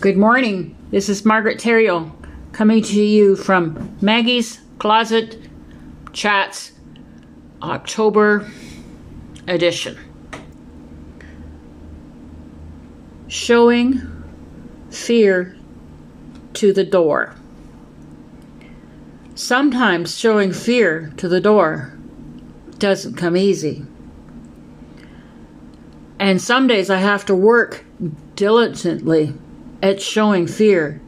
Good morning. This is Margaret Theriault coming to you from Maggie's Closet Chats October edition. Showing fear to the door. Sometimes showing fear to the door doesn't come easy. And some days I have to work diligently at showing fear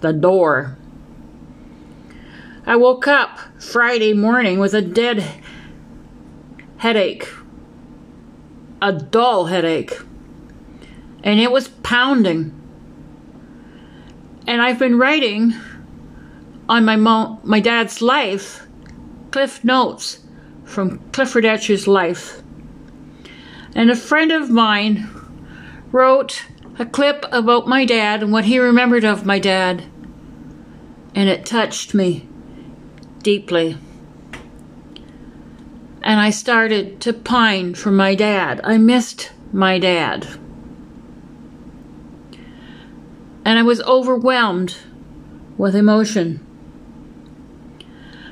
the door. I woke up Friday morning with a dead headache, a dull headache, and it was pounding. And I've been writing on my mom, my dad's life, Cliff Notes from Clifford Etcher's life. And a friend of mine wrote a clip about my dad and what he remembered of my dad. And it touched me deeply. And I started to pine for my dad. I missed my dad. And I was overwhelmed with emotion.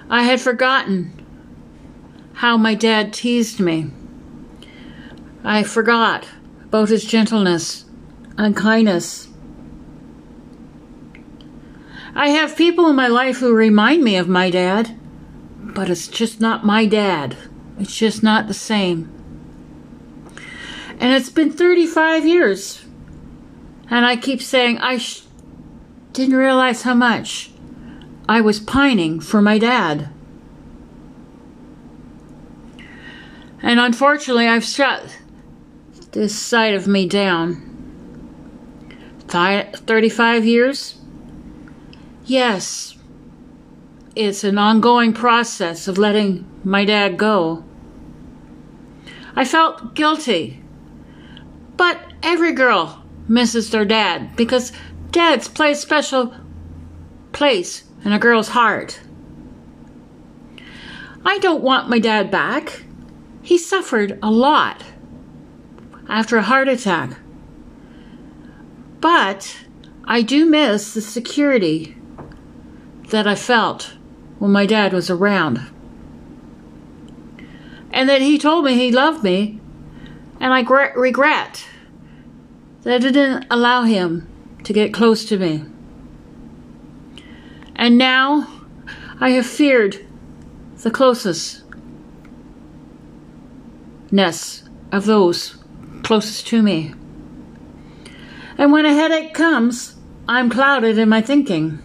I had forgotten how my dad teased me. I forgot about his gentleness and kindness. I have people in my life who remind me of my dad, but it's just not my dad. It's just not the same. And it's been 35 years. And I keep saying, I sh- didn't realize how much I was pining for my dad. And unfortunately, I've shut this side of me down. 35 years? Yes. It's an ongoing process of letting my dad go. I felt guilty. But every girl misses their dad because dads play a special place in a girl's heart. I don't want my dad back. He suffered a lot after a heart attack. But I do miss the security that I felt when my dad was around. And that he told me he loved me, and I regret that I didn't allow him to get close to me. And now I have feared the closest ness of those closest to me. And when a headache comes, I'm clouded in my thinking.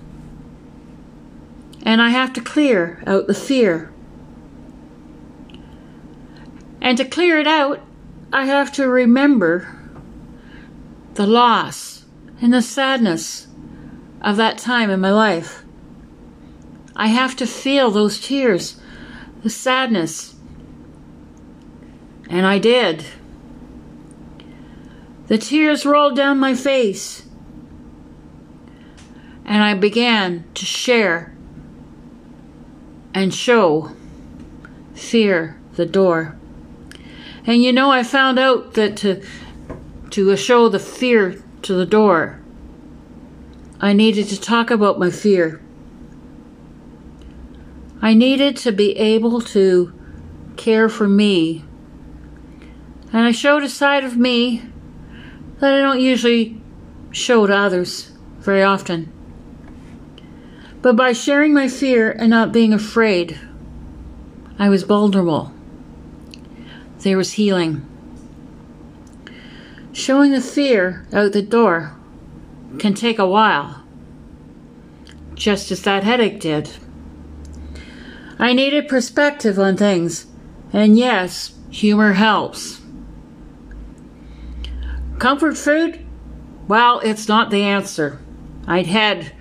And I have to clear out the fear. And to clear it out, I have to remember the loss and the sadness of that time in my life. I have to feel those tears, the sadness. And I did. The tears rolled down my face, and I began to share and show fear the door. And you know, I found out that to to show the fear to the door, I needed to talk about my fear. I needed to be able to care for me. And I showed a side of me that I don't usually show to others very often. But by sharing my fear and not being afraid, I was vulnerable. There was healing. Showing the fear out the door can take a while, just as that headache did. I needed perspective on things, and yes, humor helps. Comfort food? Well, it's not the answer. I'd had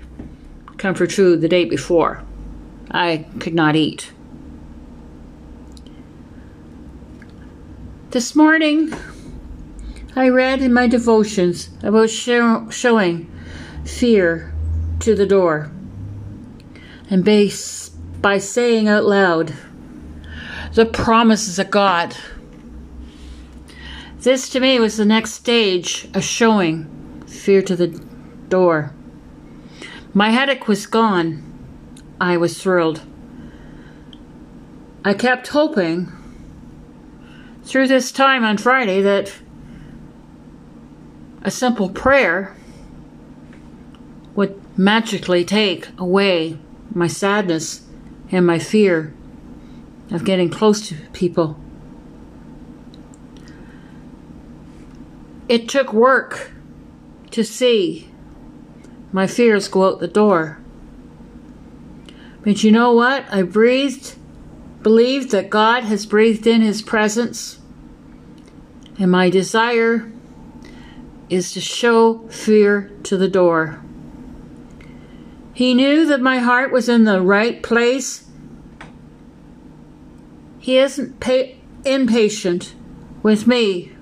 comfort food the day before. I could not eat. This morning, I read in my devotions about show, showing fear to the door. And base, by saying out loud the promises of God this to me was the next stage of showing fear to the door. My headache was gone. I was thrilled. I kept hoping through this time on Friday that a simple prayer would magically take away my sadness and my fear of getting close to people. It took work to see my fears go out the door. But you know what? I breathed, believed that God has breathed in His presence, and my desire is to show fear to the door. He knew that my heart was in the right place. He isn't pa- impatient with me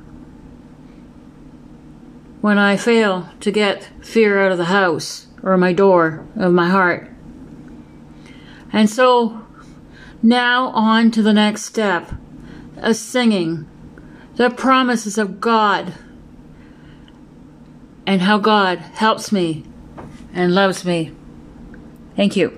when I fail to get fear out of the house or my door of my heart. And so now on to the next step a singing the promises of God and how God helps me and loves me. Thank you.